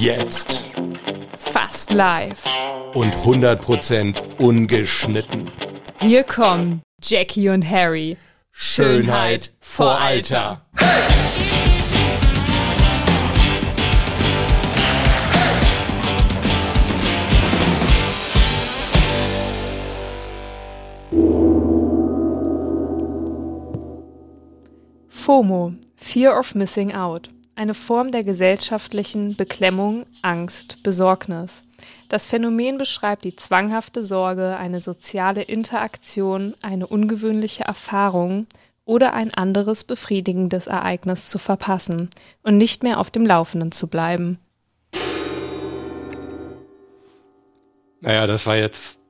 Jetzt. Fast live. Und 100% ungeschnitten. Hier kommen Jackie und Harry. Schönheit vor Alter. FOMO, Fear of Missing Out. Eine Form der gesellschaftlichen Beklemmung, Angst, Besorgnis. Das Phänomen beschreibt die zwanghafte Sorge, eine soziale Interaktion, eine ungewöhnliche Erfahrung oder ein anderes befriedigendes Ereignis zu verpassen und nicht mehr auf dem Laufenden zu bleiben. Naja, das war jetzt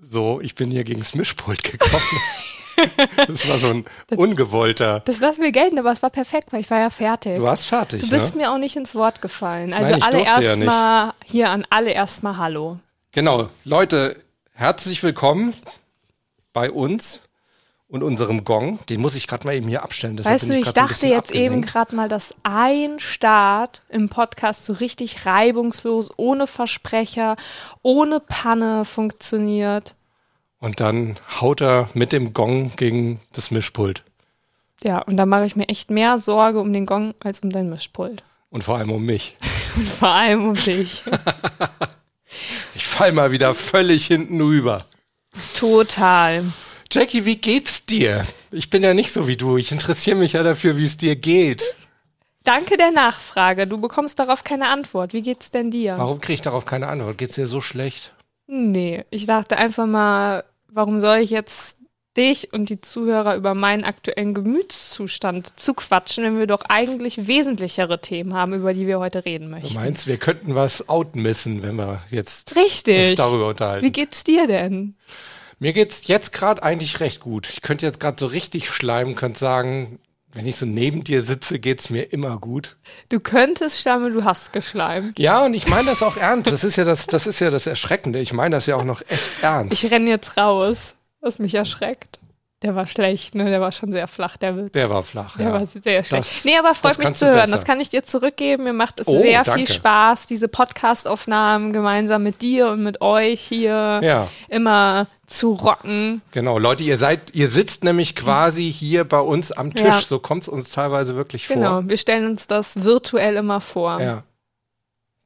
so, ich bin hier gegen das Mischpult gekommen. Das war so ein ungewollter. Das lassen wir gelten, aber es war perfekt, weil ich war ja fertig. Du warst fertig. Du bist ne? mir auch nicht ins Wort gefallen. Also Nein, ich alle durfte ja erstmal hier an alle erstmal Hallo. Genau, Leute, herzlich willkommen bei uns und unserem Gong. Den muss ich gerade mal eben hier abstellen. deshalb Weißt du, ich so ein dachte bisschen jetzt eben abgelenkt. gerade mal, dass ein Start im Podcast so richtig reibungslos, ohne Versprecher, ohne Panne funktioniert. Und dann haut er mit dem Gong gegen das Mischpult. Ja, und da mache ich mir echt mehr Sorge um den Gong als um dein Mischpult. Und vor allem um mich. Und vor allem um dich. Ich fall mal wieder völlig hinten rüber. Total. Jackie, wie geht's dir? Ich bin ja nicht so wie du. Ich interessiere mich ja dafür, wie es dir geht. Danke der Nachfrage. Du bekommst darauf keine Antwort. Wie geht's denn dir? Warum kriege ich darauf keine Antwort? Geht's dir so schlecht? Nee, ich dachte einfach mal, warum soll ich jetzt dich und die Zuhörer über meinen aktuellen Gemütszustand zu quatschen, wenn wir doch eigentlich wesentlichere Themen haben, über die wir heute reden Du möchten. meinst, wir könnten was outmissen, wenn wir jetzt Richtig. uns darüber unterhalten. Wie geht's dir denn? Mir geht's jetzt gerade eigentlich recht gut. Ich könnte jetzt gerade so richtig schleimen, könnte sagen, wenn ich so neben dir sitze, geht's mir immer gut. Du könntest stammeln, du hast geschleimt. Ja, und ich meine das auch ernst. Das ist ja das, das ist ja das Erschreckende. Ich meine das ja auch noch echt ernst. Ich renn jetzt raus, was mich erschreckt. Der war schlecht, ne? Der war schon sehr flach, der Witz. Der war flach. Der ja. war sehr schlecht. Das- nee, aber freut mich zu hören. besser. Das kann ich dir zurückgeben. Mir macht es Oh, sehr danke. viel Spaß, diese Podcast-Aufnahmen gemeinsam mit dir und mit euch hier Ja. immer zu rocken. Genau, Leute, ihr seid, ihr sitzt nämlich quasi hier bei uns am Tisch. Ja. So kommt's uns teilweise wirklich vor. Genau. Wir stellen uns das virtuell immer vor. Ja.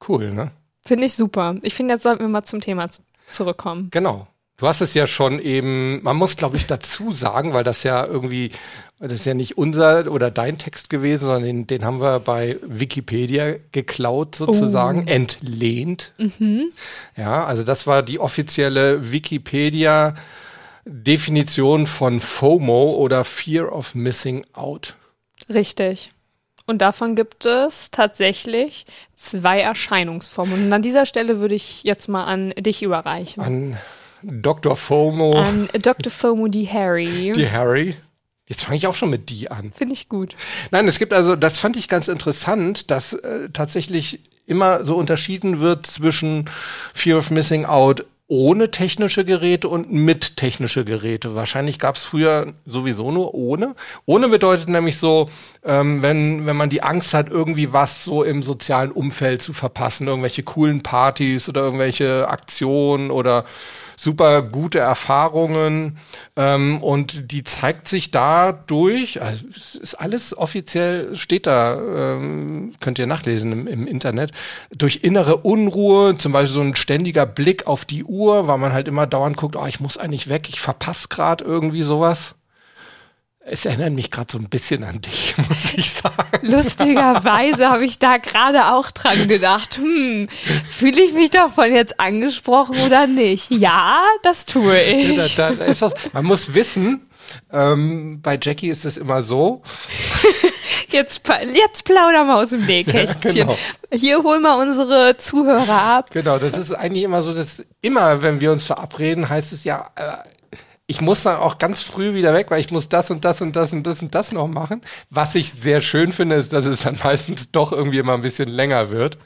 Cool, ne? Finde ich super. Ich finde, jetzt sollten wir mal zum Thema zurückkommen. Genau. Du hast es ja schon eben, man muss glaube ich dazu sagen, weil das ja irgendwie, das ist ja nicht unser oder dein Text gewesen, sondern den, den haben wir bei Wikipedia geklaut sozusagen, Oh. entlehnt. Mhm. Ja, also das war die offizielle Wikipedia Definition von FOMO oder Fear of Missing Out. Richtig. Und davon gibt es tatsächlich zwei Erscheinungsformen. Und an dieser Stelle würde ich jetzt mal an dich überreichen. An Dr. FOMO, An Dr. FOMO die Harry. die Harry. Jetzt fange ich auch schon mit die an. Finde ich gut. Nein, es gibt also, das fand ich ganz interessant, dass äh, tatsächlich immer so unterschieden wird zwischen Fear of Missing Out ohne technische Geräte und mit technische Geräte. Wahrscheinlich gab es früher sowieso nur ohne. Ohne bedeutet nämlich so, ähm, wenn, wenn man die Angst hat, irgendwie was so im sozialen Umfeld zu verpassen, irgendwelche coolen Partys oder irgendwelche Aktionen oder super gute Erfahrungen ähm, und die zeigt sich dadurch, also es ist alles offiziell, steht da, ähm, könnt ihr nachlesen im, im Internet, durch innere Unruhe, zum Beispiel so ein ständiger Blick auf die Uhr, weil man halt immer dauernd guckt, oh, ich muss eigentlich weg, ich verpasse gerade irgendwie sowas. Es erinnert mich gerade so ein bisschen an dich, muss ich sagen. Lustigerweise habe ich da gerade auch dran gedacht. Hm, fühle ich mich davon jetzt angesprochen oder nicht? Ja, das tue ich. Da, da, da ist was, man muss wissen, ähm, bei Jackie ist es immer so, Jetzt, jetzt plaudern wir aus dem Nähkästchen. genau. Hier holen wir unsere Zuhörer ab. Genau, das ist eigentlich immer so, dass immer, wenn wir uns verabreden, heißt es ja, äh, ich muss dann auch ganz früh wieder weg, weil ich muss das und das und das und das und das noch machen. Was ich sehr schön finde, ist, dass es dann meistens doch irgendwie immer ein bisschen länger wird.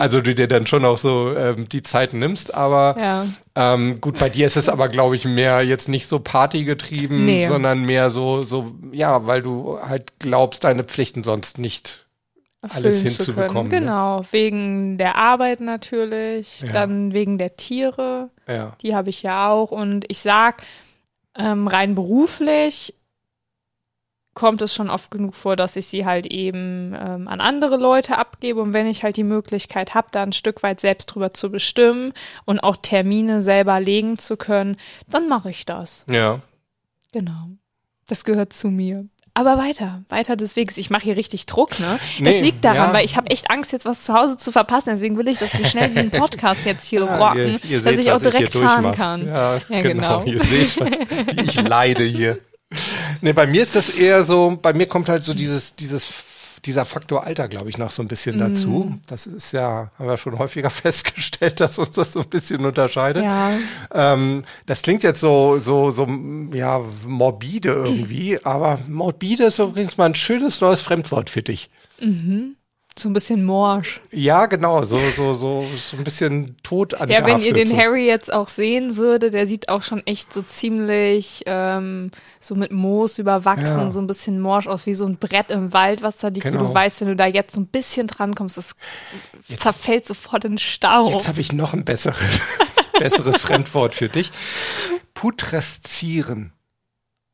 Also du dir dann schon auch so ähm, die Zeit nimmst, aber Ja. ähm, gut, bei dir ist es aber, glaube ich, mehr jetzt nicht so partygetrieben, Nee. sondern mehr so, so, ja, weil du halt glaubst, deine Pflichten sonst nicht alles hinzubekommen. ne? Genau, wegen der Arbeit natürlich, Ja. dann wegen der Tiere, Ja. die habe ich ja auch. Und ich sag, ähm, rein beruflich kommt es schon oft genug vor, dass ich sie halt eben ähm, an andere Leute abgebe. Und wenn ich halt die Möglichkeit habe, da ein Stück weit selbst drüber zu bestimmen und auch Termine selber legen zu können, dann mache ich das. ja. Genau. Das gehört zu mir. Aber weiter, weiter des Weges. Ich mache hier richtig Druck, ne? Das Nee, liegt daran, ja. weil ich habe echt Angst, jetzt was zu Hause zu verpassen. Deswegen will ich, dass wir schnell diesen Podcast jetzt hier Ja, rocken, ihr- ihr dass seht, ich auch direkt fahren durchmache. kann. Ja, Ja, genau. genau. Ihr seht, was, ich leide hier. Nee, bei mir ist das eher so, bei mir kommt halt so dieses, dieses, dieser Faktor Alter, glaube ich, noch so ein bisschen dazu. Mhm. Das ist ja, haben wir schon häufiger festgestellt, dass uns das so ein bisschen unterscheidet. Ja, Ähm, das klingt jetzt so, so, so, ja, morbide irgendwie, aber morbide ist übrigens mal ein schönes neues Fremdwort für dich. So ein bisschen morsch. Ja, genau, so, so, so, so ein bisschen tot Ja, wenn ihr den so. Harry jetzt auch sehen würde, der sieht auch schon echt so ziemlich ähm, so mit Moos überwachsen Ja. und so ein bisschen morsch aus, wie so ein Brett im Wald, was da liegt, wo Genau. du weißt, wenn du da jetzt so ein bisschen drankommst, das zerfällt sofort in Staub. Jetzt habe ich noch ein besseres, besseres Fremdwort für dich. Putreszieren.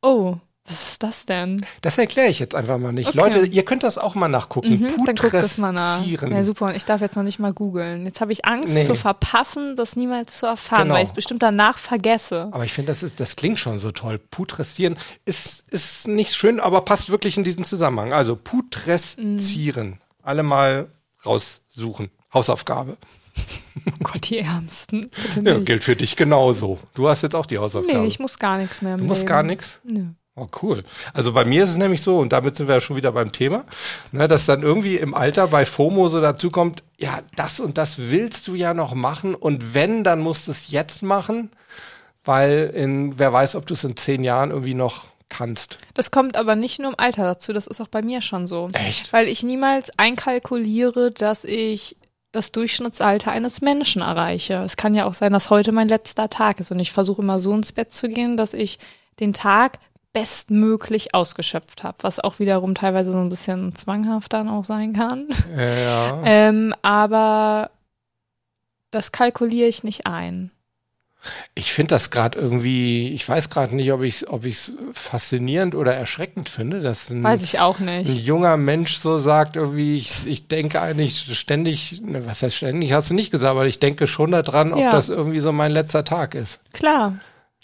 Oh, was ist das denn? Das erkläre ich jetzt einfach mal nicht. Okay. Leute, ihr könnt das auch mal nachgucken. Mhm, dann guck das mal nach. Putreszieren. Ja, super. Und ich darf jetzt noch nicht mal googeln. Jetzt habe ich Angst Nee. zu verpassen, das niemals zu erfahren, Genau. weil ich es bestimmt danach vergesse. Aber ich finde, das, ist, das klingt schon so toll. Putressieren ist, ist nicht schön, aber passt wirklich in diesen Zusammenhang. Also Putressieren. Alle mal raussuchen. Hausaufgabe. Oh Gott, die Ärmsten. Ja, gilt für dich genauso. Du hast jetzt auch die Hausaufgabe. nee, ich muss gar nichts mehr. Im du musst Leben. gar nichts? Nö. Oh, cool. Also bei mir ist es nämlich so, und damit sind wir ja schon wieder beim Thema, ne, dass dann irgendwie im Alter bei FOMO so dazu kommt, ja, das und das willst du ja noch machen und wenn, dann musst du es jetzt machen, weil in, wer weiß, ob du es in zehn Jahren irgendwie noch kannst. Das kommt aber nicht nur im Alter dazu, das ist auch bei mir schon so. Echt? Weil ich niemals einkalkuliere, dass ich das Durchschnittsalter eines Menschen erreiche. Es kann ja auch sein, dass heute mein letzter Tag ist und ich versuche immer so ins Bett zu gehen, dass ich den Tag bestmöglich ausgeschöpft habe, was auch wiederum teilweise so ein bisschen zwanghaft dann auch sein kann. Ja. Ähm, aber das kalkuliere ich nicht ein. Ich finde das gerade irgendwie, ich weiß gerade nicht, ob ich es ob ich's faszinierend oder erschreckend finde, dass ein, Weiß ich auch ein nicht. junger Mensch so sagt, irgendwie, ich, ich denke eigentlich ständig, ne, was heißt ständig, hast du nicht gesagt, aber ich denke schon daran, ob Ja. das irgendwie so mein letzter Tag ist. Klar.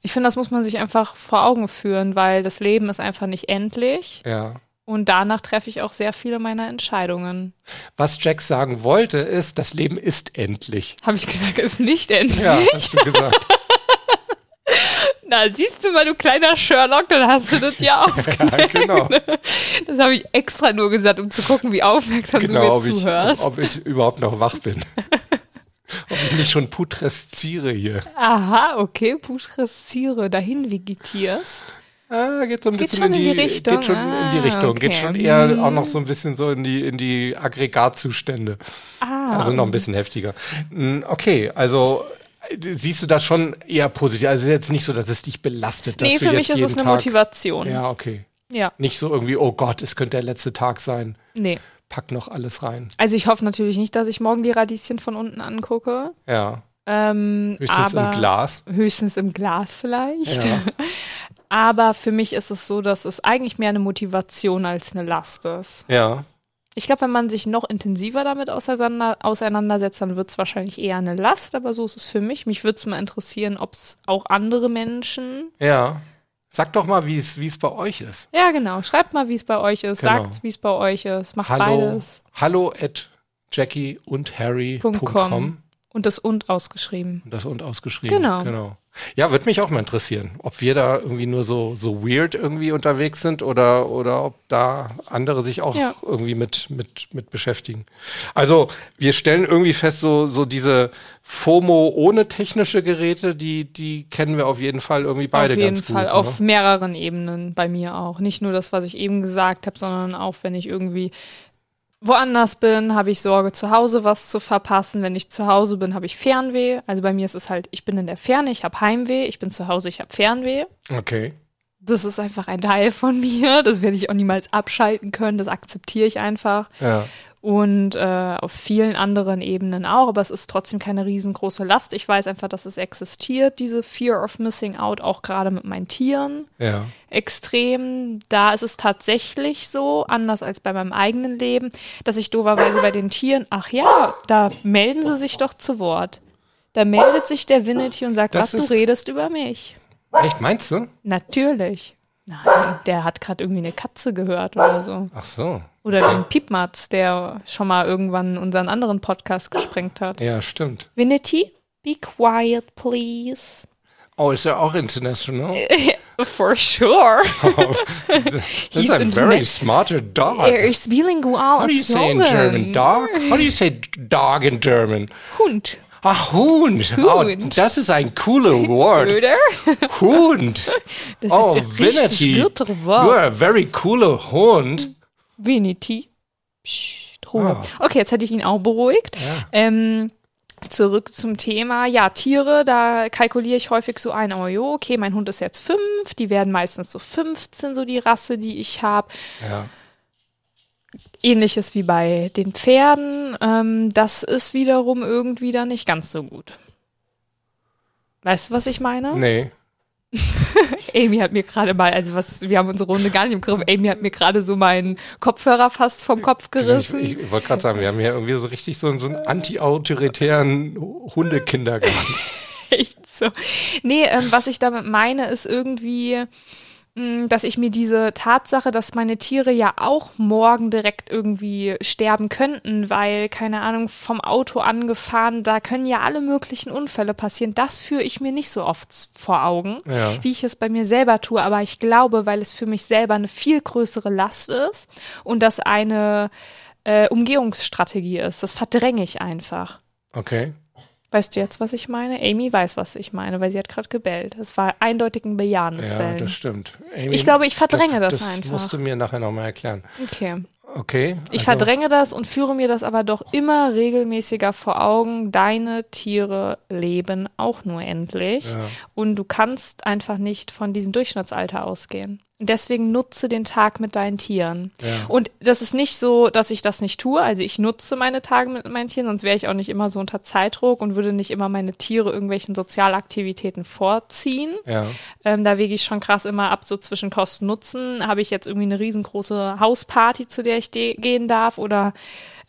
Ich finde, das muss man sich einfach vor Augen führen, weil das Leben ist einfach nicht endlich. Ja. Und danach treffe ich auch sehr viele meiner Entscheidungen. Was Jack sagen wollte, ist, das Leben ist endlich. Habe ich gesagt, ist nicht endlich. Ja, hast du gesagt. Na, siehst du mal, du kleiner Sherlock, dann hast du das ja auch. ja, genau. Das habe ich extra nur gesagt, um zu gucken, wie aufmerksam genau, du ob mir ich, zuhörst. ob ich überhaupt noch wach bin. ob ich nicht schon putresziere hier. Aha, okay, putressiere, dahin vegetierst. Ah, geht so ein Geht bisschen schon in, in die, die Richtung? Geht schon in die Ah, Richtung. Geht okay. schon eher Hm. auch noch so ein bisschen so in die, in die Aggregatzustände. Ah, Also noch ein bisschen heftiger. Mm, Okay, also siehst du das schon eher positiv. Also es ist jetzt nicht so, dass es dich belastet, dass nee, für mich ist es eine Tag, Motivation. Ja, okay. ja, Nicht so irgendwie, oh Gott, es könnte der letzte Tag sein. nee. Pack noch alles rein. Also ich hoffe natürlich nicht, dass ich morgen die Radieschen von unten angucke. Ja. Ähm, Höchstens aber im Glas. Höchstens im Glas vielleicht. Ja. Aber für mich ist es so, dass es eigentlich mehr eine Motivation als eine Last ist. Ja. Ich glaube, wenn man sich noch intensiver damit auseinander, auseinandersetzt, dann wird es wahrscheinlich eher eine Last, aber so ist es für mich. Mich würde es mal interessieren, ob es auch andere Menschen. Ja. Sag doch mal, wie es wie es bei euch ist. Ja, genau. Schreibt mal, wie es bei euch ist. Genau. Sagt, wie es bei euch ist. Macht Hallo, beides. hallo at Jackie und Harry.com. Und das und ausgeschrieben. Das und ausgeschrieben. Genau. genau. Ja, würde mich auch mal interessieren, ob wir da irgendwie nur so, so weird irgendwie unterwegs sind oder, oder ob da andere sich auch Ja. irgendwie mit, mit, mit beschäftigen. Also wir stellen irgendwie fest, so, so diese FOMO ohne technische Geräte, die, die kennen wir auf jeden Fall irgendwie beide auf jeden ganz Fall. gut. Auf ne? mehreren Ebenen bei mir auch. Nicht nur das, was ich eben gesagt habe, sondern auch, wenn ich irgendwie woanders bin, habe ich Sorge, zu Hause was zu verpassen. Wenn ich zu Hause bin, habe ich Fernweh. Also bei mir ist es halt, ich bin in der Ferne, ich habe Heimweh, ich bin zu Hause, ich habe Fernweh. Okay. Das ist einfach ein Teil von mir. Das werde ich auch niemals abschalten können. Das akzeptiere ich einfach. Ja. Und äh, auf vielen anderen Ebenen auch, aber es ist trotzdem keine riesengroße Last. Ich weiß einfach, dass es existiert, diese Fear of Missing Out, auch gerade mit meinen Tieren. Ja. Extrem. Da ist es tatsächlich so, anders als bei meinem eigenen Leben, dass ich doverweise bei den Tieren, ach ja, da melden sie sich doch zu Wort. Da meldet sich der Vinity und sagt, was, du redest über mich. Echt, meinst du? Natürlich. Nein, der hat gerade irgendwie eine Katze gehört oder so. Ach so. Oder den Piepmatz, der schon mal irgendwann unseren anderen Podcast gesprengt hat. Ja, stimmt. Vinity, be quiet, please. Oh, ist ja auch international. For sure. That's He's a very smarter dog. Er ist bilingual How do you say in German? Dog? How do you say dog in German? Hund. Ah, Hund. Oh, Hund. das ist ein cooler Wort. Oder? Hund. Das oh, ist richtig Vinity. guter You're Wort. a very cooler Hund. Vinity. Psst, Ruhe. Okay, jetzt hätte ich ihn auch beruhigt. Ähm, zurück zum Thema. Ja, Tiere, da kalkuliere ich häufig so ein, oh jo, okay, mein Hund ist jetzt fünf, die werden meistens so 15, so die Rasse, die ich habe. Ja. Ähnliches wie bei den Pferden. Ähm, das ist wiederum irgendwie dann nicht ganz so gut. Weißt du, was ich meine? Nee. Amy hat mir gerade mal, also was, wir haben unsere Runde gar nicht im Griff. Amy hat mir gerade so meinen Kopfhörer fast vom Kopf Ich, gerissen. ich wollte gerade sagen, wir haben hier irgendwie so richtig so, so einen anti-autoritären Hundekindergarten. Echt so. Nee, ähm, was ich damit meine, ist irgendwie, dass ich mir diese Tatsache, dass meine Tiere ja auch morgen direkt irgendwie sterben könnten, weil, keine Ahnung, vom Auto angefahren, da können ja alle möglichen Unfälle passieren. Das führe ich mir nicht so oft vor Augen, Ja. wie ich es bei mir selber tue. Aber ich glaube, weil es für mich selber eine viel größere Last ist und das eine äh, Umgehungsstrategie ist. Das verdränge ich einfach. Okay. Weißt du jetzt, was ich meine? Amy weiß, was ich meine, weil sie hat gerade gebellt. Es war eindeutig ein bejahendes Ja, Bellen. das stimmt. Amy, Ich glaube, ich verdränge das das einfach. musst du mir nachher nochmal erklären. Okay. Okay. Ich also- verdränge das und führe mir das aber doch immer regelmäßiger vor Augen. Deine Tiere leben auch nur endlich. Ja. Und du kannst einfach nicht von diesem Durchschnittsalter ausgehen. Und deswegen nutze den Tag mit deinen Tieren. Ja. Und das ist nicht so, dass ich das nicht tue. Also ich nutze meine Tage mit meinen Tieren, sonst wäre ich auch nicht immer so unter Zeitdruck und würde nicht immer meine Tiere irgendwelchen Sozialaktivitäten vorziehen. Ja. Ähm, da wege ich schon krass immer ab, so zwischen Kosten Nutzen. Habe ich jetzt irgendwie eine riesengroße Hausparty, zu der ich gehen darf oder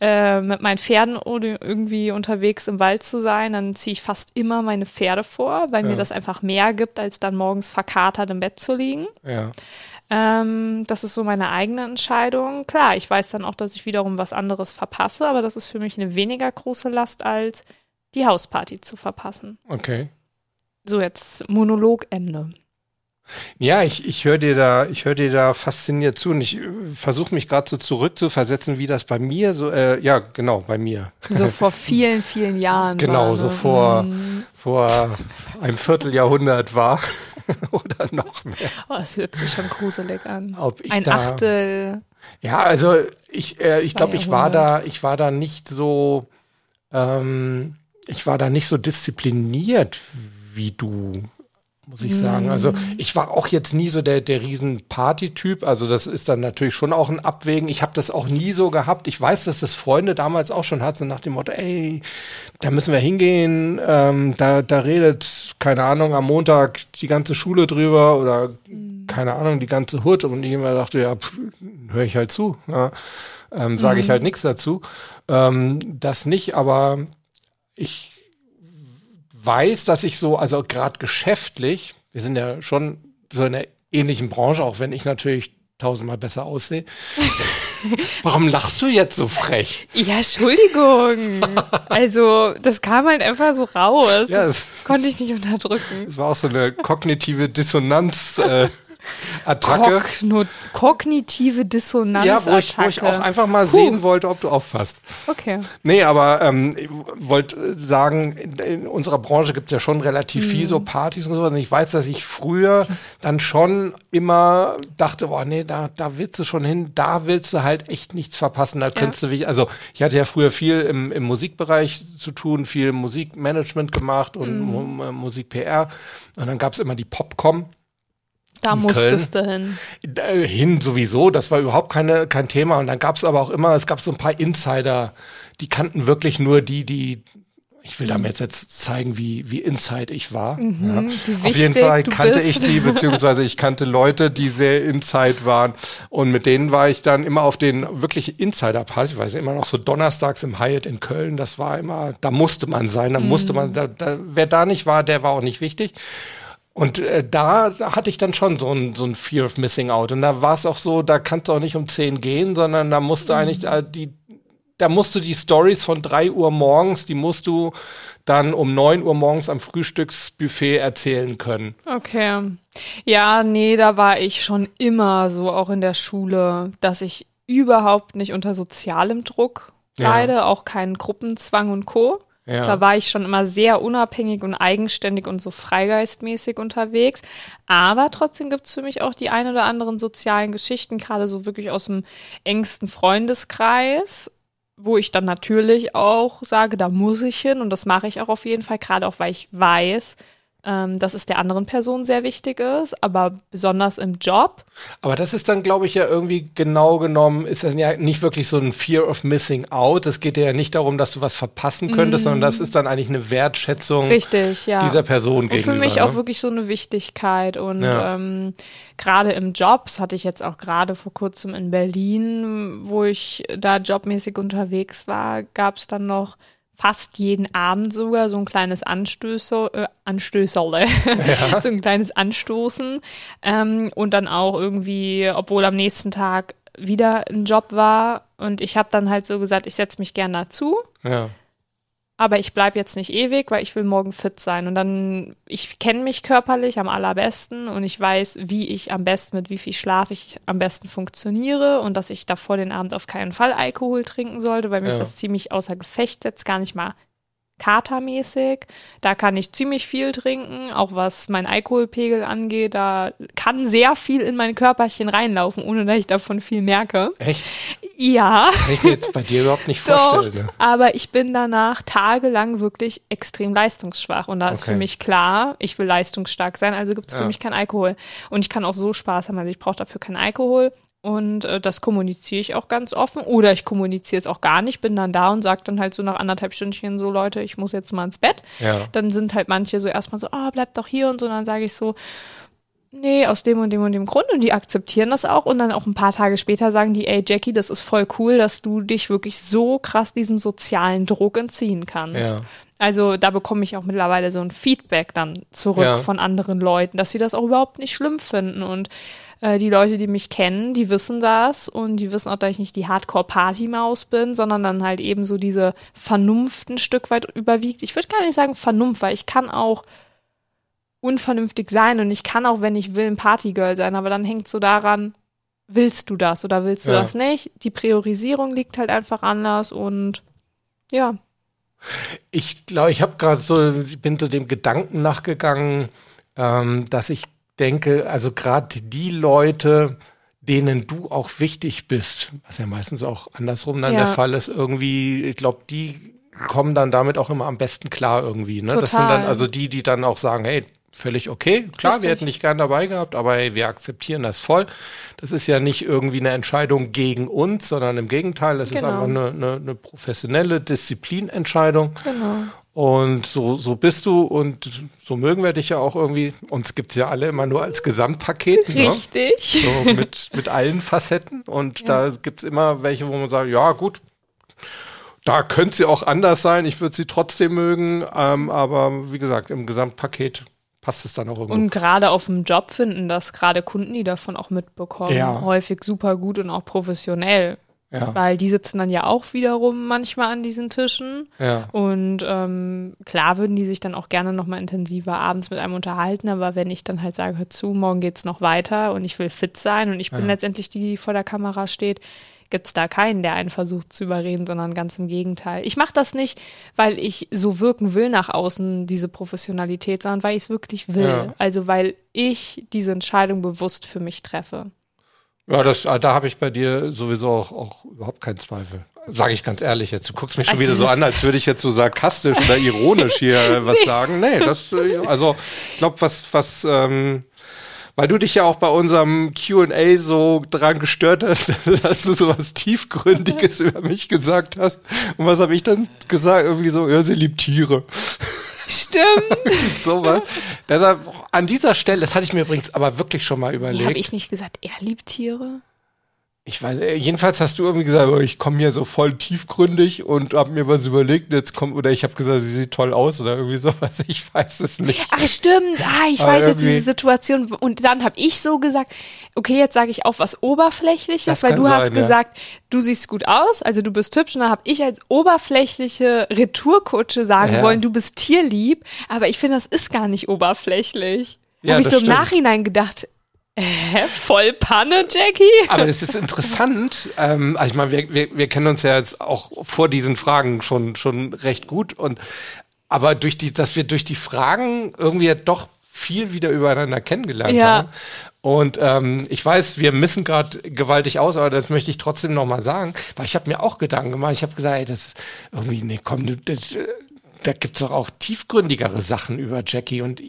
äh, mit meinen Pferden oder irgendwie unterwegs im Wald zu sein, dann ziehe ich fast immer meine Pferde vor, weil mir Ja. das einfach mehr gibt, als dann morgens verkatert im Bett zu liegen. Ja. Ähm, das ist so meine eigene Entscheidung. Klar, ich weiß dann auch, dass ich wiederum was anderes verpasse, aber das ist für mich eine weniger große Last, als die Hausparty zu verpassen. Okay. So, jetzt Monologende. Ja, ich, ich höre dir da, ich höre dir da fasziniert zu und ich versuche mich gerade so zurückzuversetzen, wie das bei mir so, äh, ja, genau, bei mir. So vor vielen, vielen Jahren. Genau, so ne? vor, Mhm. vor einem Vierteljahrhundert war. Oder noch mehr. Oh, das hört sich schon gruselig an. Ob ich Ein da, Achtel. Ja, also ich, äh, ich glaube, ich war da, ich war da nicht so, ähm, ich war da nicht so diszipliniert wie du, muss ich sagen. Also ich war auch jetzt nie so der, der riesen Party-Typ. Also das ist dann natürlich schon auch ein Abwägen. Ich habe das auch nie so gehabt. Ich weiß, dass das Freunde damals auch schon hatten, so nach dem Motto, ey, da müssen wir hingehen. Ähm, da, da redet, keine Ahnung, am Montag die ganze Schule drüber oder keine Ahnung, die ganze Hut. Und ich immer dachte, ja, höre ich halt zu. Ja. Ähm, Sage ich halt nichts dazu. Ähm, das nicht, aber ich weiß, dass ich so, also gerade geschäftlich, wir sind ja schon so in einer ähnlichen Branche, auch wenn ich natürlich tausendmal besser aussehe. Warum lachst du jetzt so frech? Ja, Entschuldigung. also, das kam halt einfach so raus. Ja, das es- konnte ich nicht unterdrücken. Das war auch so eine kognitive Dissonanz. Äh, Attacke. Kogno kognitive Dissonanz. Ja, wo ich, wo ich auch einfach mal sehen wollte, ob du aufpasst. Okay. Nee, aber ähm, ich wollte sagen, in, in unserer Branche gibt es ja schon relativ viel so Partys und sowas. Und ich weiß, dass ich früher dann schon immer dachte, boah, nee, da, da willst du schon hin, da willst du halt echt nichts verpassen. Da könntest du, also ich hatte ja früher viel im, im Musikbereich zu tun, viel Musikmanagement gemacht und Mu- Musik-PR. Und dann gab es immer die Popcom. Da musstest du hin. Hin sowieso, das war überhaupt keine, kein Thema. Und dann gab es aber auch immer, es gab so ein paar Insider, die kannten wirklich nur die, die ich will damit jetzt zeigen, wie, wie inside ich war. Mhm, ja. Auf jeden Fall kannte bist. ich die, beziehungsweise ich kannte Leute, die sehr inside waren. Und mit denen war ich dann immer auf den wirklich Insider-Partys. Ich weiß immer noch so donnerstags im Hyatt in Köln. Das war immer, da musste man sein, da mhm. musste man, da, da, wer da nicht war, der war auch nicht wichtig. Und äh, da hatte ich dann schon so ein, so ein Fear of Missing Out. Und da war es auch so, da kannst du auch nicht um 10 gehen, sondern da musst du mhm. eigentlich äh, die, da musst du die Stories von drei Uhr morgens, die musst du dann um neun Uhr morgens am Frühstücksbuffet erzählen können. Okay. Ja, nee, da war ich schon immer so, auch in der Schule, dass ich überhaupt nicht unter sozialem Druck leide, ja. auch keinen Gruppenzwang und Co. Ja. Da war ich schon immer sehr unabhängig und eigenständig und so freigeistmäßig unterwegs. Aber trotzdem gibt es für mich auch die ein oder anderen sozialen Geschichten, gerade so wirklich aus dem engsten Freundeskreis wo ich dann natürlich auch sage, da muss ich hin und das mache ich auch auf jeden Fall, gerade auch weil ich weiß, ähm, dass es der anderen Person sehr wichtig ist, aber besonders im Job. Aber das ist dann, glaube ich, ja irgendwie genau genommen, ist das ja nicht wirklich so ein Fear of Missing Out. Es geht ja nicht darum, dass du was verpassen könntest, mm. sondern das ist dann eigentlich eine Wertschätzung Richtig, ja. dieser Person und gegenüber. Für mich ne? auch wirklich so eine Wichtigkeit und ja. ähm, gerade im Job, das hatte ich jetzt auch gerade vor kurzem in Berlin, wo ich da jobmäßig unterwegs war, gab es dann noch fast jeden Abend sogar so ein kleines Anstößer, äh, Anstößerle, ja. so ein kleines Anstoßen ähm, und dann auch irgendwie, obwohl am nächsten Tag wieder ein Job war und ich habe dann halt so gesagt, ich setze mich gern dazu. Ja aber ich bleibe jetzt nicht ewig, weil ich will morgen fit sein. Und dann, ich kenne mich körperlich am allerbesten und ich weiß, wie ich am besten, mit wie viel Schlaf ich am besten funktioniere und dass ich davor den Abend auf keinen Fall Alkohol trinken sollte, weil mich ja. das ziemlich außer Gefecht setzt, gar nicht mal katermäßig. Da kann ich ziemlich viel trinken, auch was mein Alkoholpegel angeht. Da kann sehr viel in mein Körperchen reinlaufen, ohne dass ich davon viel merke. Echt? Ja. Das kann ich mir jetzt bei dir überhaupt nicht vorstellen. Doch, ne? aber ich bin danach tagelang wirklich extrem leistungsschwach. Und da okay. ist für mich klar, ich will leistungsstark sein, also gibt es für ja. mich keinen Alkohol. Und ich kann auch so Spaß haben, also ich brauche dafür keinen Alkohol. Und äh, das kommuniziere ich auch ganz offen. Oder ich kommuniziere es auch gar nicht, bin dann da und sage dann halt so nach anderthalb Stündchen so, Leute, ich muss jetzt mal ins Bett. Ja. Dann sind halt manche so erstmal so, oh, bleib doch hier und so. Und dann sage ich so, nee, aus dem und dem und dem Grund. Und die akzeptieren das auch. Und dann auch ein paar Tage später sagen die, ey, Jackie, das ist voll cool, dass du dich wirklich so krass diesem sozialen Druck entziehen kannst. Ja. Also da bekomme ich auch mittlerweile so ein Feedback dann zurück ja. von anderen Leuten, dass sie das auch überhaupt nicht schlimm finden. Und äh, die Leute, die mich kennen, die wissen das und die wissen auch, dass ich nicht die Hardcore-Party-Maus bin, sondern dann halt eben so diese Vernunft ein Stück weit überwiegt. Ich würde gar nicht sagen Vernunft, weil ich kann auch unvernünftig sein und ich kann auch, wenn ich will, ein Partygirl sein, aber dann hängt so daran, willst du das oder willst du ja. das nicht? Die Priorisierung liegt halt einfach anders und ja. Ich glaube, ich habe gerade so, ich bin zu dem Gedanken nachgegangen, ähm, dass ich denke, also gerade die Leute, denen du auch wichtig bist, was ja meistens auch andersrum dann ja. der Fall ist, irgendwie, ich glaube, die kommen dann damit auch immer am besten klar irgendwie. Ne? Total. Das sind dann also die, die dann auch sagen, hey, völlig okay, klar, Richtig. wir hätten dich gern dabei gehabt, aber hey, wir akzeptieren das voll. Das ist ja nicht irgendwie eine Entscheidung gegen uns, sondern im Gegenteil, das genau. ist einfach eine, eine, eine professionelle Disziplinentscheidung. Genau. Und so, so bist du und so mögen wir dich ja auch irgendwie. Uns gibt es ja alle immer nur als Gesamtpaket. Ne? Richtig. Ne? So mit, mit allen Facetten. Und ja. da gibt es immer welche, wo man sagt, ja gut, da könnte sie auch anders sein. Ich würde sie trotzdem mögen. Ähm, aber wie gesagt, im Gesamtpaket passt es dann auch irgendwie. Und gerade auf dem Job finden das gerade Kunden, die davon auch mitbekommen, ja. häufig super gut und auch professionell. Ja. Weil die sitzen dann ja auch wiederum manchmal an diesen Tischen. Ja. Und ähm, klar würden die sich dann auch gerne nochmal intensiver abends mit einem unterhalten, aber wenn ich dann halt sage, hör zu, morgen geht's noch weiter und ich will fit sein und ich bin ja. letztendlich die, die vor der Kamera steht, gibt es da keinen, der einen versucht zu überreden, sondern ganz im Gegenteil. Ich mache das nicht, weil ich so wirken will nach außen, diese Professionalität, sondern weil ich es wirklich will. Ja. Also weil ich diese Entscheidung bewusst für mich treffe. Ja, das, ah, da habe ich bei dir sowieso auch, auch überhaupt keinen Zweifel. Sage ich ganz ehrlich jetzt. Du guckst mich schon also, wieder so an, als würde ich jetzt so sarkastisch oder ironisch hier was sagen. Nee, das, äh, also ich glaube, was, was, ähm, weil du dich ja auch bei unserem Q&A so dran gestört hast, dass du so was Tiefgründiges über mich gesagt hast. Und was habe ich dann gesagt? Irgendwie so, ja, sie liebt Tiere. Stimmt. Sowas. Deshalb an dieser Stelle, das hatte ich mir übrigens aber wirklich schon mal überlegt. Habe ich nicht gesagt, er liebt Tiere? Ich weiß, äh, jedenfalls hast du irgendwie gesagt, oh, ich komme hier so voll tiefgründig und habe mir was überlegt. Jetzt kommt oder ich habe gesagt, sie sieht toll aus oder irgendwie sowas. Ich weiß es nicht. Ach stimmt, ah, ich Aber weiß jetzt diese Situation. Und dann habe ich so gesagt, okay, jetzt sage ich auch was Oberflächliches, weil du hast sein, ja. gesagt, du siehst gut aus, also du bist hübsch. Und dann habe ich als oberflächliche Retourkutsche sagen Ja. wollen, du bist tierlieb. Aber ich finde, das ist gar nicht oberflächlich. Ja, habe ich so im stimmt. Nachhinein gedacht, voll Panne, Jackie? Aber das ist interessant. Ähm, also ich meine, wir, wir, wir kennen uns ja jetzt auch vor diesen Fragen schon, schon recht gut. Und aber durch die, dass wir durch die Fragen irgendwie ja doch viel wieder übereinander kennengelernt Ja. haben. Und ähm, ich weiß, wir missen gerade gewaltig aus, aber das möchte ich trotzdem noch mal sagen, weil ich habe mir auch Gedanken gemacht. Ich habe gesagt, ey, das ist irgendwie, nee, komm, das, äh, da gibt's doch auch tiefgründigere Sachen über Jackie. Und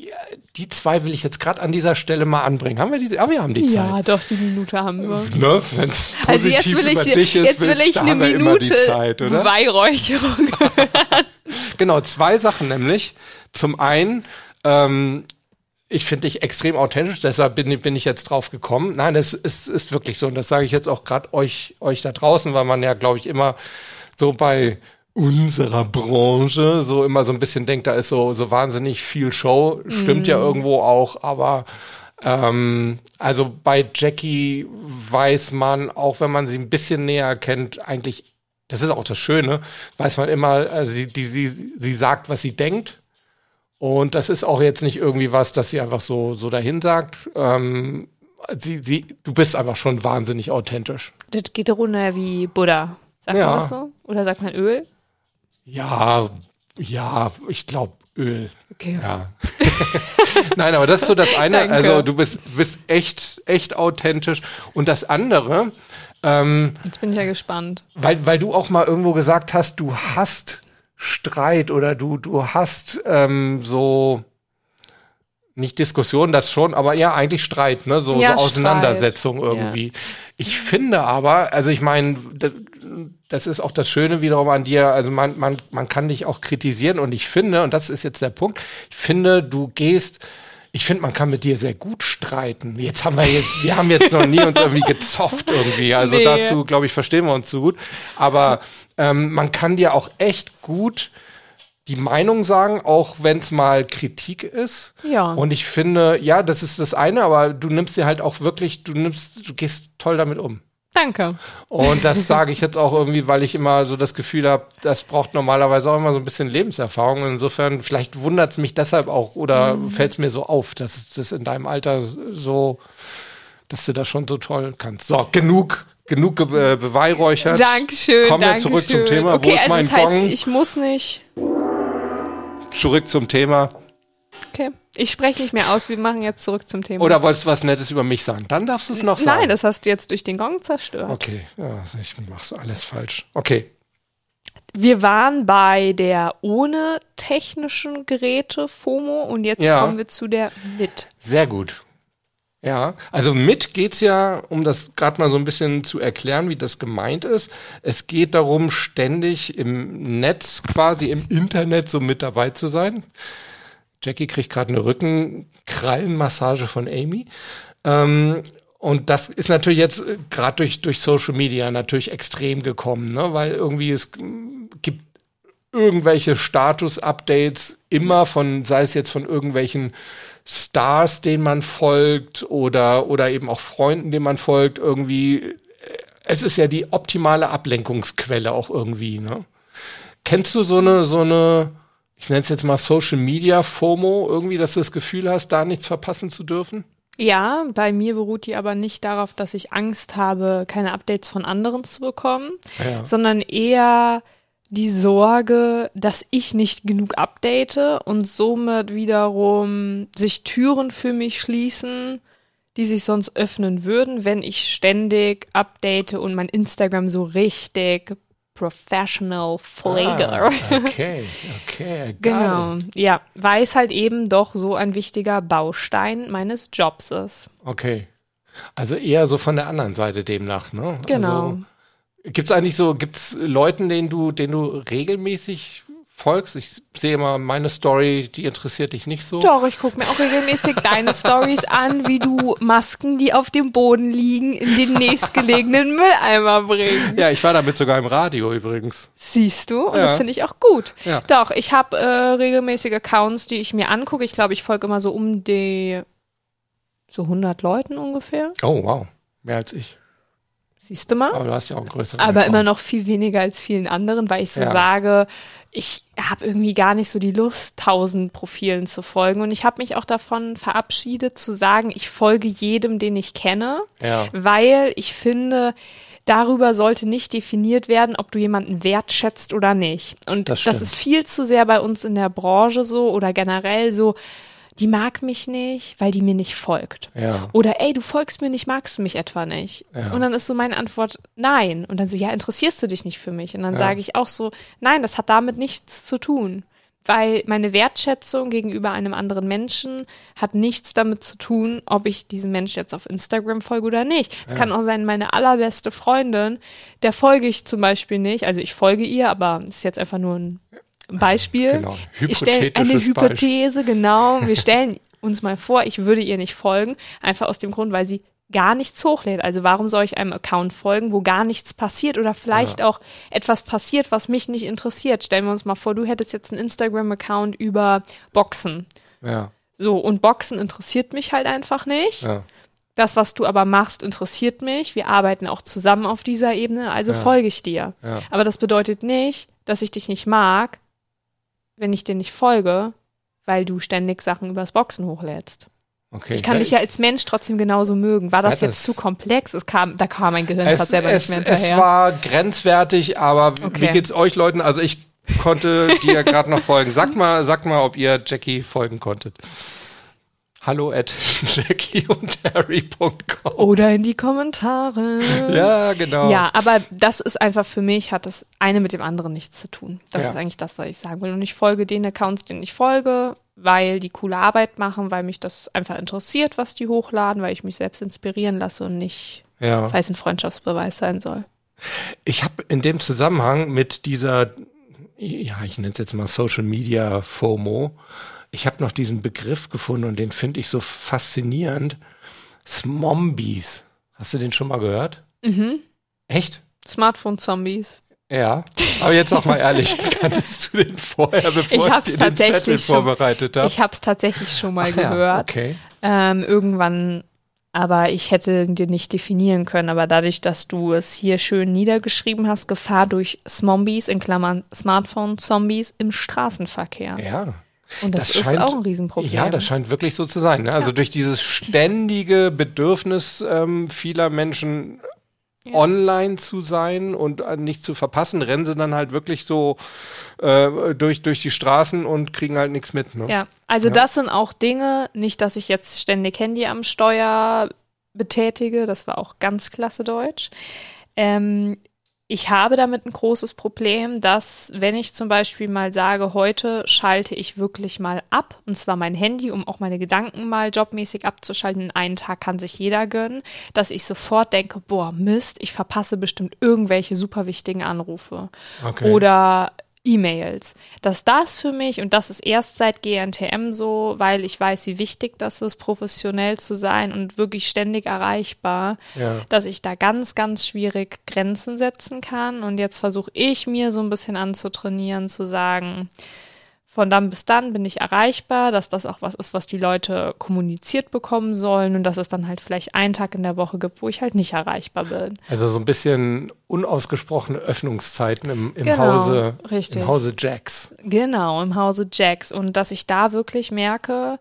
die zwei will ich jetzt gerade an dieser Stelle mal anbringen. Haben wir diese? Ja, wir haben die Zeit. Ja, doch, die Minute haben wir. Ne, wenn's positiv Also jetzt will ich, über dich ist, jetzt will ich eine die Minute Zeit? Beweihräucherung. Genau, zwei Sachen nämlich. Zum einen, ähm, ich finde dich extrem authentisch, deshalb bin, bin ich jetzt drauf gekommen. Nein, das ist, ist wirklich so und das sage ich jetzt auch gerade euch, euch da draußen, weil man ja, glaube ich, immer so bei unserer Branche so immer so ein bisschen denkt, da ist so, so wahnsinnig viel Show. Stimmt ja irgendwo auch, aber ähm, also bei Jackie weiß man, auch wenn man sie ein bisschen näher kennt, eigentlich, das ist auch das Schöne, weiß man immer, also sie, die, sie, sie sagt, was sie denkt. Und das ist auch jetzt nicht irgendwie was, dass sie einfach so, so dahin sagt. Ähm, sie, sie, du bist einfach schon wahnsinnig authentisch. Das geht runter wie Buddha. Sagt Ja. man das so? Oder sagt man Öl? Ja, ja, ich glaube Öl. Okay. Ja. Nein, aber das ist so das eine. Danke. Also du bist, bist echt, echt authentisch. Und das andere, ähm, Jetzt bin ich ja gespannt. weil, weil du auch mal irgendwo gesagt hast, du hast Streit oder du, du hast ähm, so nicht Diskussion, das schon, aber ja, eigentlich Streit, ne? So, Ja, so Auseinandersetzung irgendwie. Ich finde aber, also ich meine, das, ist auch das Schöne wiederum an dir, also man, man, man kann dich auch kritisieren und ich finde, und das ist jetzt der Punkt, ich finde, du gehst, ich finde, man kann mit dir sehr gut streiten. Jetzt haben wir jetzt, wir haben jetzt noch nie uns irgendwie gezofft irgendwie. Also Nee. dazu, glaube ich, verstehen wir uns so gut. Aber ähm, man kann dir auch echt gut die Meinung sagen, auch wenn es mal Kritik ist. Ja. Und ich finde, ja, das ist das eine, aber du nimmst dir halt auch wirklich, du nimmst, du gehst toll damit um. Danke. Und das sage ich jetzt auch irgendwie, weil ich immer so das Gefühl habe, das braucht normalerweise auch immer so ein bisschen Lebenserfahrung. Insofern, vielleicht wundert es mich deshalb auch oder fällt es mir so auf, dass das in deinem Alter so, dass du das schon so toll kannst. So, genug, genug ge äh, beweihräuchert. Dankeschön. Kommen wir Dankeschön. zurück zum Thema. Wo Okay, ist also mein das heißt, Gong? ich muss nicht. Zurück zum Thema. Okay. Ich spreche nicht mehr aus. Wir machen jetzt zurück zum Thema. Oder wolltest du was Nettes über mich sagen? Dann darfst du es noch sagen. Nein, das hast du jetzt durch den Gong zerstört. Okay, ja, ich mach so alles falsch. Okay. Wir waren bei der ohne technischen Geräte FOMO und jetzt Ja. kommen wir zu der mit. Sehr gut. Ja, also mit geht's ja, um das gerade mal so ein bisschen zu erklären, wie das gemeint ist. Es geht darum, ständig im Netz, quasi im Internet so mit dabei zu sein. Jackie kriegt gerade eine Rückenkrallenmassage von Amy. Ähm, und das ist natürlich jetzt gerade durch, durch Social Media natürlich extrem gekommen, ne? weil irgendwie es gibt irgendwelche Status-Updates immer von, sei es jetzt von irgendwelchen Stars, denen man folgt oder, oder eben auch Freunden, denen man folgt, irgendwie. äh, Es ist ja die optimale Ablenkungsquelle auch irgendwie, ne? Kennst du so eine, so eine, ich nenne es jetzt mal Social Media FOMO, irgendwie, dass du das Gefühl hast, da nichts verpassen zu dürfen? Ja, bei mir beruht die aber nicht darauf, dass ich Angst habe, keine Updates von anderen zu bekommen, Ja. sondern eher die Sorge, dass ich nicht genug update und somit wiederum sich Türen für mich schließen, die sich sonst öffnen würden, wenn ich ständig update und mein Instagram so richtig Professional Pfleger. Ah, okay, okay, Genau, it. ja, weil es halt eben doch so ein wichtiger Baustein meines Jobs ist. Okay. Also eher so von der anderen Seite demnach, ne? Genau. Also, gibt's eigentlich so, gibt's Leuten, denen du, denen du regelmäßig folgst? Ich sehe immer meine Story, die interessiert dich nicht so. Doch, ich gucke mir auch regelmäßig deine Stories an, wie du Masken, die auf dem Boden liegen, in den nächstgelegenen Mülleimer bringst. Ja, ich war damit sogar im Radio übrigens. Siehst du? Und Ja. das finde ich auch gut. Ja. Doch, ich habe äh, regelmäßig Accounts, die ich mir angucke. Ich glaube, ich folge immer so um die so 100 Leuten ungefähr. Oh, wow. Mehr als ich. Siehst du mal? Aber du hast ja auch einen größeren. aber Account. immer noch viel weniger als vielen anderen, weil ich so Ja. sage, ich habe irgendwie gar nicht so die Lust, tausend Profilen zu folgen. Und ich habe mich auch davon verabschiedet zu sagen, ich folge jedem, den ich kenne, Ja. weil ich finde, darüber sollte nicht definiert werden, ob du jemanden wertschätzt oder nicht. Und Das das, ist viel zu sehr bei uns in der Branche so oder generell so, die mag mich nicht, weil die mir nicht folgt. Ja. Oder ey, du folgst mir nicht, magst du mich etwa nicht? Ja. Und dann ist so meine Antwort nein. Und dann so, ja, interessierst du dich nicht für mich? Und dann sage ich auch so, nein, das hat damit nichts zu tun. Weil meine Wertschätzung gegenüber einem anderen Menschen hat nichts damit zu tun, ob ich diesem Mensch jetzt auf Instagram folge oder nicht. Es kann auch sein, meine allerbeste Freundin, der folge ich zum Beispiel nicht. Also ich folge ihr, aber das ist jetzt einfach nur ein Beispiel. Genau. Ich stelle eine Hypothese, genau. Wir stellen uns mal vor, ich würde ihr nicht folgen, einfach aus dem Grund, weil sie gar nichts hochlädt. Also warum soll ich einem Account folgen, wo gar nichts passiert oder vielleicht auch etwas passiert, was mich nicht interessiert? Stellen wir uns mal vor, du hättest jetzt einen Instagram-Account über Boxen. Ja. So, und Boxen interessiert mich halt einfach nicht. Ja. Das, was du aber machst, interessiert mich. Wir arbeiten auch zusammen auf dieser Ebene, also folge ich dir. Ja. Aber das bedeutet nicht, dass ich dich nicht mag, wenn ich dir nicht folge, weil du ständig Sachen übers Boxen hochlädst. Okay. Ich kann dich ja als Mensch trotzdem genauso mögen. War das jetzt zu komplex? Es kam, da kam mein Gehirn gerade es, selber es, nicht mehr es hinterher. war grenzwertig, aber wie Okay. geht's euch Leuten? Also ich konnte dir gerade noch folgen. Sagt mal, sagt mal, ob ihr Jackie folgen konntet. Hallo at jackieundharry.com. Oder in die Kommentare. Ja, genau. Ja, aber das ist einfach für mich, hat das eine mit dem anderen nichts zu tun. Das Ja. ist eigentlich das, was ich sagen will. Und ich folge den Accounts, denen ich folge, weil die coole Arbeit machen, weil mich das einfach interessiert, was die hochladen, weil ich mich selbst inspirieren lasse und nicht, ja. weil es ein Freundschaftsbeweis sein soll. Ich habe in dem Zusammenhang mit dieser, ja, ich nenne es jetzt mal Social Media FOMO, ich habe noch diesen Begriff gefunden und den finde ich so faszinierend. Smombies. Hast du den schon mal gehört? Mhm. Echt? Smartphone-Zombies. Ja, aber jetzt auch mal ehrlich, kanntest du den vorher, bevor ich, Ich dir den Zettel vorbereitet habe? Ich habe es tatsächlich schon mal Ach ja, gehört. okay. Ähm, irgendwann, aber ich hätte den nicht definieren können. Aber dadurch, dass du es hier schön niedergeschrieben hast, Gefahr durch Smombies in Klammern Smartphone-Zombies im Straßenverkehr. Ja. Und das, Das ist scheint- auch ein Riesenproblem. Ja, das scheint wirklich so zu sein. Ne? Also durch dieses ständige Bedürfnis ähm, vieler Menschen online zu sein und äh, nicht zu verpassen, rennen sie dann halt wirklich so äh, durch, durch die Straßen und kriegen halt nichts mit. Ne? Ja, also das sind auch Dinge, nicht, dass ich jetzt ständig Handy am Steuer betätige, das war auch ganz klasse Deutsch. Ähm, ich habe damit ein großes Problem, dass wenn ich zum Beispiel mal sage, heute schalte ich wirklich mal ab, und zwar mein Handy, um auch meine Gedanken mal jobmäßig abzuschalten, einen Tag kann sich jeder gönnen, dass ich sofort denke, boah, Mist, ich verpasse bestimmt irgendwelche super wichtigen Anrufe Okay. oder E-Mails. Dass das für mich, und das ist erst seit GNTM so, weil ich weiß, wie wichtig das ist, professionell zu sein und wirklich ständig erreichbar, Ja. dass ich da ganz, ganz schwierig Grenzen setzen kann. Und jetzt versuche ich mir so ein bisschen anzutrainieren, zu sagen, von dann bis dann bin ich erreichbar, dass das auch was ist, was die Leute kommuniziert bekommen sollen und dass es dann halt vielleicht einen Tag in der Woche gibt, wo ich halt nicht erreichbar bin. Also so ein bisschen unausgesprochene Öffnungszeiten im, im Genau, Hause richtig. im Hause Jacks. Genau, im Hause Jacks. Und dass ich da wirklich merke,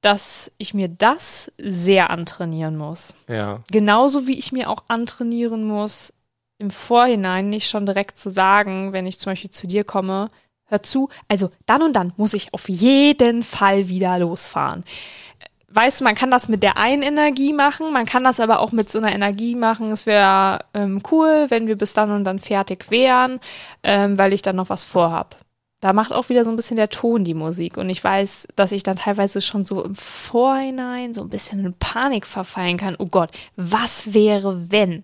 dass ich mir das sehr antrainieren muss. Ja. Genauso wie ich mir auch antrainieren muss, im Vorhinein nicht schon direkt zu sagen, wenn ich zum Beispiel zu dir komme, hör zu, also dann und dann muss ich auf jeden Fall wieder losfahren. weißt du, man kann das mit der einen Energie machen, man kann das aber auch mit so einer Energie machen. Es wäre ähm, cool, wenn wir bis dann und dann fertig wären, ähm, weil ich dann noch was vorhab. Da macht auch wieder so ein bisschen der Ton die Musik. Und ich weiß, dass ich dann teilweise schon so im Vorhinein so ein bisschen in Panik verfallen kann. Oh Gott, was wäre, wenn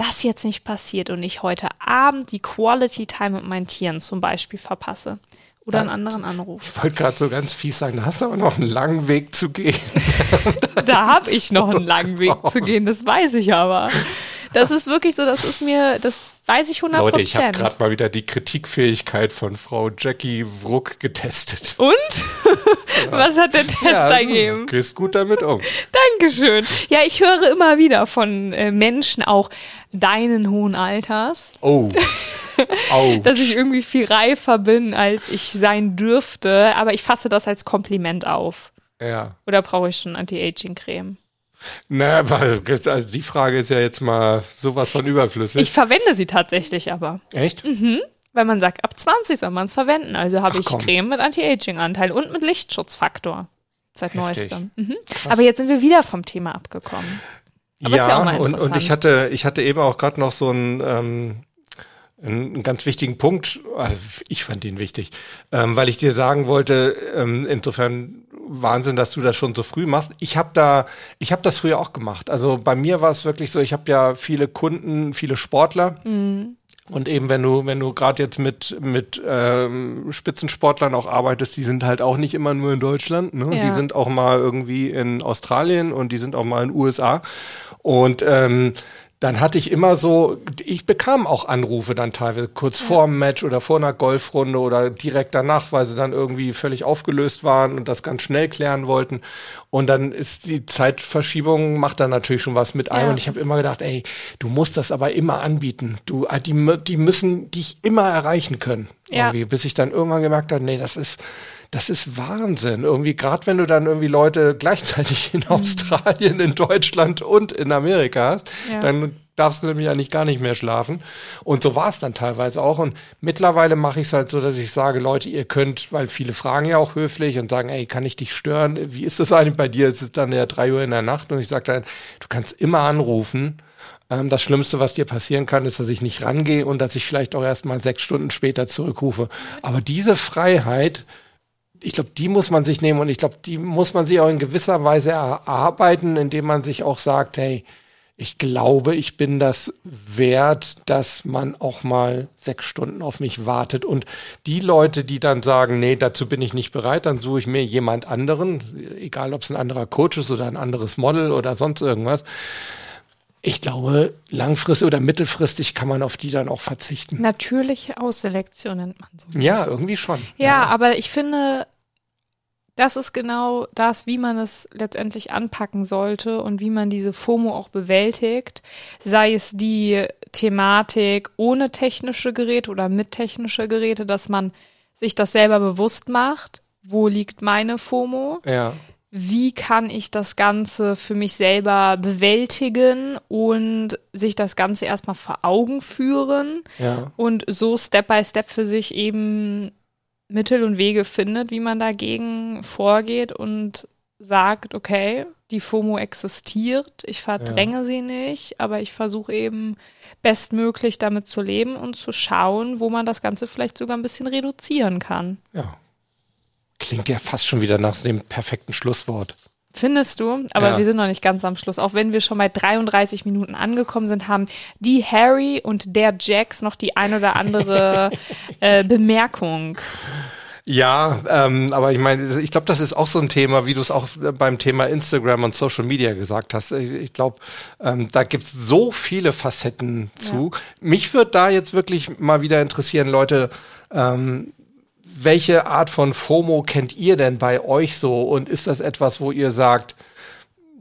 das jetzt nicht passiert und ich heute Abend die Quality Time mit meinen Tieren zum Beispiel verpasse? Oder einen anderen Anruf. Ich wollte gerade so ganz fies sagen, da hast du aber noch einen langen Weg zu gehen. da habe ich noch einen langen Weg zu gehen, das weiß ich aber. Das ist wirklich so, das ist mir, das weiß ich 100 Leute, ich habe gerade mal wieder die Kritikfähigkeit von Frau Jackie Wruck getestet. Und? Was hat der Test ja, ergeben? Du gehst gut damit um. Dankeschön. Ja, ich höre immer wieder von äh, Menschen auch deinen hohen Alters. Oh. dass ich irgendwie viel reifer bin, als ich sein dürfte. Aber ich fasse das als Kompliment auf. Ja. Oder brauche ich schon Anti-Aging-Creme? Na, aber also die Frage ist ja jetzt mal sowas von überflüssig. Ich verwende sie tatsächlich aber. Echt? Mhm. Weil man sagt, ab 20 soll man es verwenden. Also habe ich komm. Creme mit Anti-Aging-Anteil und mit Lichtschutzfaktor. Seit Heftig. neuestem. Mhm. Aber jetzt sind wir wieder vom Thema abgekommen. Aber ja, ja und, und ich hatte, ich hatte eben auch gerade noch so ein ähm, einen ganz wichtigen Punkt, also ich fand ihn wichtig, ähm, weil ich dir sagen wollte, ähm, insofern Wahnsinn, dass du das schon so früh machst. Ich habe da, ich habe das früher auch gemacht. Also bei mir war es wirklich so, ich habe ja viele Kunden, viele Sportler. Mhm. Und eben wenn du, wenn du gerade jetzt mit, mit ähm, Spitzensportlern auch arbeitest, die sind halt auch nicht immer nur in Deutschland, ne? Ja. Die sind auch mal irgendwie in Australien und die sind auch mal in den USA. Und ähm, dann hatte ich immer so, ich bekam auch Anrufe dann teilweise kurz ja. vor dem Match oder vor einer Golfrunde oder direkt danach, weil sie dann irgendwie völlig aufgelöst waren und das ganz schnell klären wollten. Und dann ist die Zeitverschiebung macht dann natürlich schon was mit ein. Ja. Und ich habe immer gedacht, ey, du musst das aber immer anbieten. Du, äh, die, die müssen dich immer erreichen können. Ja. Bis ich dann irgendwann gemerkt habe, nee, das ist, das ist Wahnsinn. Irgendwie, gerade wenn du dann irgendwie Leute gleichzeitig in mhm. Australien, in Deutschland und in Amerika hast, ja. dann darfst du nämlich eigentlich gar nicht mehr schlafen. Und so war es dann teilweise auch. Und mittlerweile mache ich es halt so, dass ich sage, Leute, ihr könnt, weil viele fragen ja auch höflich und sagen, ey, kann ich dich stören? Wie ist das eigentlich bei dir? Es ist dann ja drei Uhr in der Nacht und ich sage dann, du kannst immer anrufen. Ähm, das Schlimmste, was dir passieren kann, ist, dass ich nicht rangehe und dass ich vielleicht auch erst mal sechs Stunden später zurückrufe. Aber diese Freiheit, ich glaube, die muss man sich nehmen und ich glaube, die muss man sich auch in gewisser Weise erarbeiten, indem man sich auch sagt, hey, ich glaube, ich bin das wert, dass man auch mal sechs Stunden auf mich wartet. Und die Leute, die dann sagen, nee, dazu bin ich nicht bereit, dann suche ich mir jemand anderen, egal ob es ein anderer Coach ist oder ein anderes Model oder sonst irgendwas. Ich glaube, langfristig oder mittelfristig kann man auf die dann auch verzichten. Natürliche Ausselektion nennt man so. Ja, irgendwie schon. Ja, ja, aber ich finde, das ist genau das, wie man es letztendlich anpacken sollte und wie man diese FOMO auch bewältigt. Sei es die Thematik ohne technische Geräte oder mit technische Geräte, dass man sich das selber bewusst macht. Wo liegt meine FOMO? Ja wie kann ich das Ganze für mich selber bewältigen und sich das Ganze erstmal vor Augen führen ja. und so Step by Step für sich eben Mittel und Wege findet, wie man dagegen vorgeht und sagt, okay, die FOMO existiert, ich verdränge ja. sie nicht, aber ich versuche eben bestmöglich damit zu leben und zu schauen, wo man das Ganze vielleicht sogar ein bisschen reduzieren kann. Ja, Klingt ja fast schon wieder nach dem perfekten Schlusswort. Findest du? Aber ja. wir sind noch nicht ganz am Schluss. Auch wenn wir schon bei 33 Minuten angekommen sind, haben die Harry und der Jax noch die ein oder andere äh, Bemerkung. Ja, ähm, aber ich meine, ich glaube, das ist auch so ein Thema, wie du es auch beim Thema Instagram und Social Media gesagt hast. Ich, ich glaube, ähm, da gibt es so viele Facetten zu. Ja. Mich würde da jetzt wirklich mal wieder interessieren, Leute, ähm, welche Art von FOMO kennt ihr denn bei euch so? Und ist das etwas, wo ihr sagt,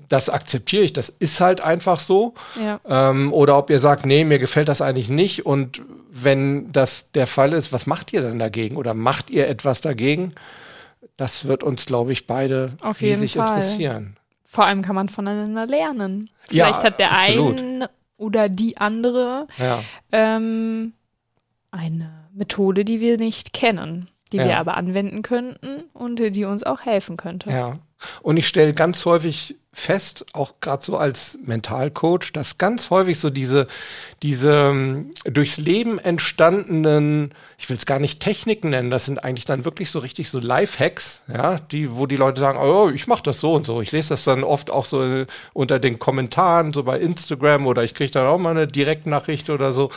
das akzeptiere ich, das ist halt einfach so? Ja. Ähm, oder ob ihr sagt, nee, mir gefällt das eigentlich nicht. Und wenn das der Fall ist, was macht ihr denn dagegen? Oder macht ihr etwas dagegen? Das wird uns, glaube ich, beide Auf riesig Fall. interessieren. Vor allem kann man voneinander lernen. Vielleicht ja, hat der absolut. ein oder die andere ja. ähm, eine Methode, die wir nicht kennen die ja. wir aber anwenden könnten und die uns auch helfen könnte. Ja. Und ich stelle ganz häufig fest, auch gerade so als Mentalcoach, dass ganz häufig so diese, diese ähm, durchs Leben entstandenen, ich will es gar nicht Techniken nennen, das sind eigentlich dann wirklich so richtig so Lifehacks, ja, die, wo die Leute sagen, oh, ich mache das so und so. Ich lese das dann oft auch so unter den Kommentaren, so bei Instagram oder ich kriege dann auch mal eine Direktnachricht oder so.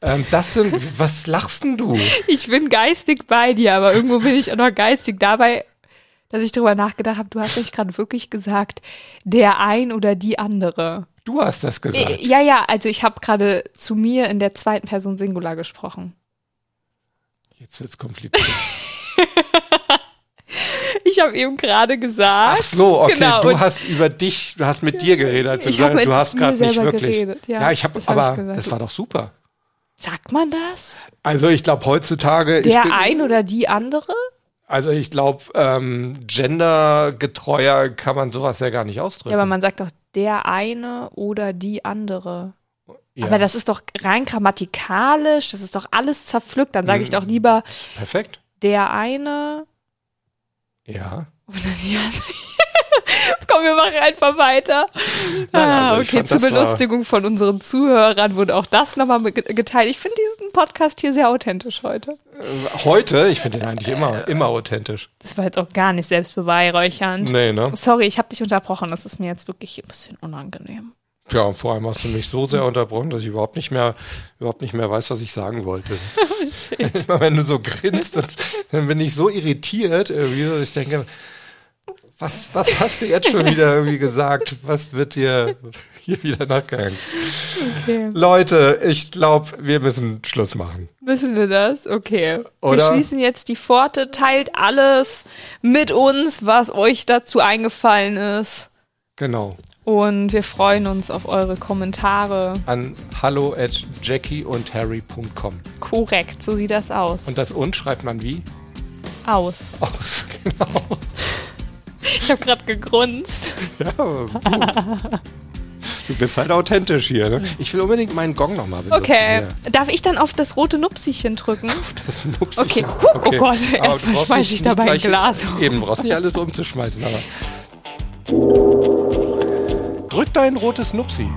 Ähm, das sind, was lachst denn du? Ich bin geistig bei dir, aber irgendwo bin ich auch noch geistig dabei dass ich darüber nachgedacht habe, du hast nicht gerade wirklich gesagt, der ein oder die andere. Du hast das gesagt. Äh, ja, ja, also ich habe gerade zu mir in der zweiten Person Singular gesprochen. Jetzt wird's kompliziert. ich habe eben gerade gesagt. Ach so, okay, genau, du hast über dich, du hast mit dir geredet, als du gesagt du hast gerade nicht wirklich. Geredet, ja, ja, ich habe, aber hab das war doch super. Sagt man das? Also ich glaube heutzutage. Der ein oder die andere? Also ich glaube, ähm, gendergetreuer kann man sowas ja gar nicht ausdrücken. Ja, aber man sagt doch der eine oder die andere. Ja. Aber das ist doch rein grammatikalisch, das ist doch alles zerpflückt. Dann sage ich doch lieber Perfekt. der eine. Ja. Oder die andere. Komm, wir machen einfach weiter. Nein, also ah, okay, zur Belustigung von unseren Zuhörern wurde auch das nochmal geteilt. Ich finde diesen Podcast hier sehr authentisch heute. Äh, heute? Ich finde den eigentlich immer, immer authentisch. Das war jetzt auch gar nicht selbstbeweihräuchernd. Nee, ne? Sorry, ich habe dich unterbrochen. Das ist mir jetzt wirklich ein bisschen unangenehm. Ja, und vor allem hast du mich so sehr unterbrochen, dass ich überhaupt nicht mehr, überhaupt nicht mehr weiß, was ich sagen wollte. Oh, wenn du so grinst, dann bin ich so irritiert, irgendwie, dass ich denke, was, was hast du jetzt schon wieder irgendwie gesagt? Was wird dir hier wieder nachgehangen? Okay. Leute, ich glaube, wir müssen Schluss machen. Müssen wir das? Okay. Oder? Wir schließen jetzt die Pforte, teilt alles mit uns, was euch dazu eingefallen ist. Genau. Und wir freuen uns auf eure Kommentare. An hallo at jackieundharry.com. Korrekt, so sieht das aus. Und das und schreibt man wie? Aus. Aus, genau. Ich habe gerade gegrunzt. Ja, Du bist halt authentisch hier. Ne? Ich will unbedingt meinen Gong nochmal benutzen. Okay. Hier. Darf ich dann auf das rote Nupsichen drücken? Auf das Nupsichen? Okay. Oh okay. Oh Gott, erstmal schmeiße ich dabei ein Glas um. Eben, brauchst nicht alles umzuschmeißen, aber. Drück dein rotes Nupsi.